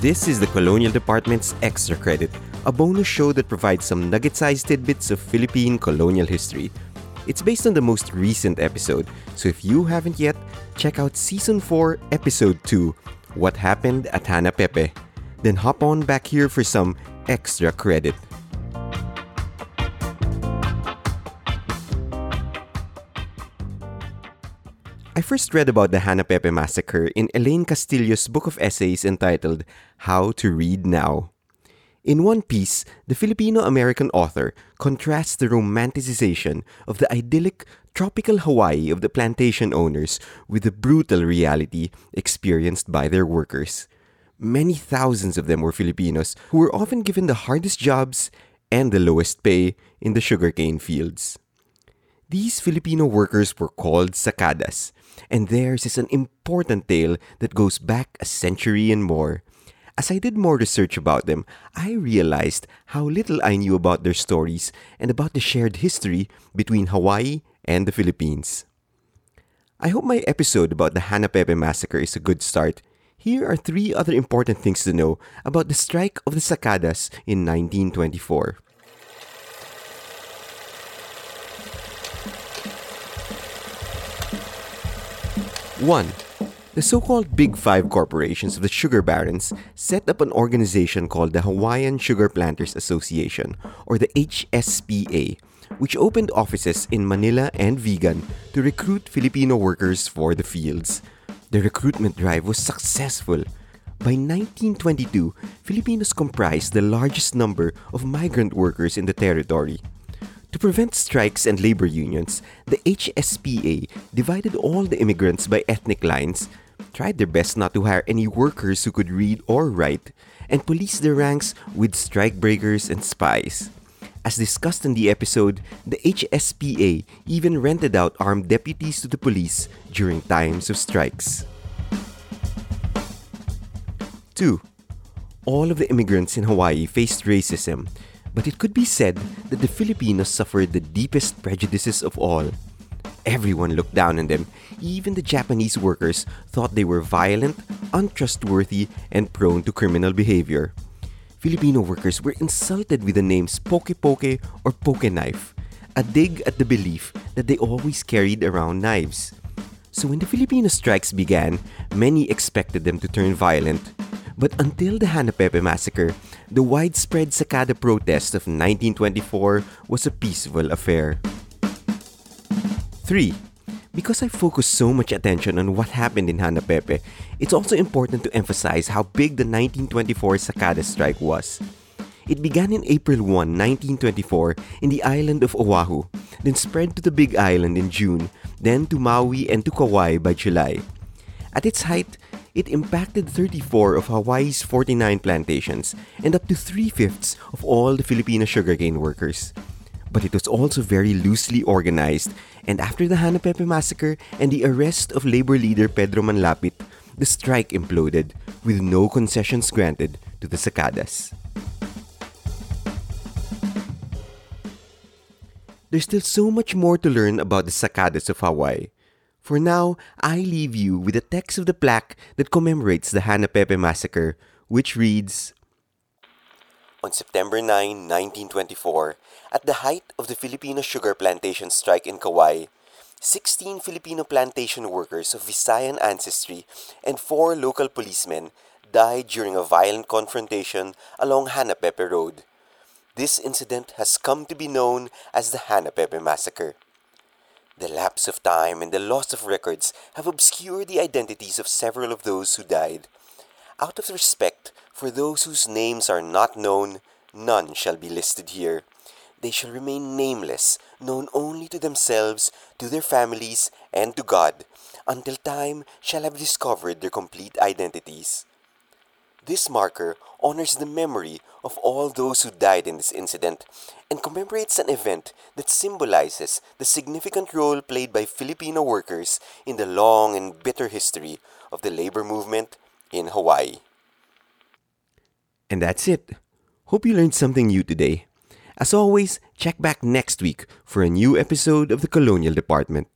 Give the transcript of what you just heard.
This is the Colonial Department's Extra Credit, a bonus show that provides some nugget sized tidbits of Philippine colonial history. It's based on the most recent episode, so if you haven't yet, check out Season 4, Episode 2 What Happened at Hanapēpē. Then hop on back here for some extra credit. I first read about the Hanapēpē massacre in Elaine Castillo's book of essays entitled How to Read Now. In one piece, the Filipino American author contrasts the romanticization of the idyllic tropical Hawaii of the plantation owners with the brutal reality experienced by their workers. Many thousands of them were Filipinos who were often given the hardest jobs and the lowest pay in the sugarcane fields. These Filipino workers were called sakadas, and theirs is an important tale that goes back a century and more. As I did more research about them, I realized how little I knew about their stories and about the shared history between Hawaii and the Philippines. I hope my episode about the Hanapēpē massacre is a good start. Here are three other important things to know about the strike of the Sakadas in 1924. 1. The so called Big Five corporations of the sugar barons set up an organization called the Hawaiian Sugar Planters Association, or the HSPA, which opened offices in Manila and Vigan to recruit Filipino workers for the fields. The recruitment drive was successful. By 1922, Filipinos comprised the largest number of migrant workers in the territory. To prevent strikes and labor unions, the HSPA divided all the immigrants by ethnic lines, tried their best not to hire any workers who could read or write, and policed their ranks with strikebreakers and spies. As discussed in the episode, the HSPA even rented out armed deputies to the police during times of strikes. 2. All of the immigrants in Hawaii faced racism, but it could be said that the Filipinos suffered the deepest prejudices of all. Everyone looked down on them. Even the Japanese workers thought they were violent, untrustworthy, and prone to criminal behavior. Filipino workers were insulted with the names Poke Poke or Poke Knife, a dig at the belief that they always carried around knives. So when the Filipino strikes began, many expected them to turn violent. But until the Hanapēpē massacre, the widespread Sakada protest of 1924 was a peaceful affair. 3. Because I focus so much attention on what happened in Hanapēpē, it's also important to emphasize how big the 1924 Sakada strike was. It began in April 1, 1924, in the island of Oahu, then spread to the Big Island in June, then to Maui and to Kauai by July. At its height, it impacted 34 of Hawaii's 49 plantations and up to three fifths of all the Filipino sugarcane workers. But it was also very loosely organized, and after the Hanapēpē massacre and the arrest of labor leader Pedro Manlapit, the strike imploded with no concessions granted to the Sakadas. There's still so much more to learn about the Sakadas of Hawaii. For now, I leave you with the text of the plaque that commemorates the Hanapēpē massacre, which reads On September 9, 1924, at the height of the Filipino sugar plantation strike in Kauai, 16 Filipino plantation workers of Visayan ancestry and four local policemen died during a violent confrontation along Hanapēpē Road. This incident has come to be known as the Hanapēpē Massacre. The lapse of time and the loss of records have obscured the identities of several of those who died. Out of respect for those whose names are not known, none shall be listed here. They shall remain nameless, known only to themselves, to their families, and to God, until time shall have discovered their complete identities. This marker honors the memory of all those who died in this incident and commemorates an event that symbolizes the significant role played by Filipino workers in the long and bitter history of the labor movement in Hawaii. And that's it. Hope you learned something new today. As always, check back next week for a new episode of the Colonial Department.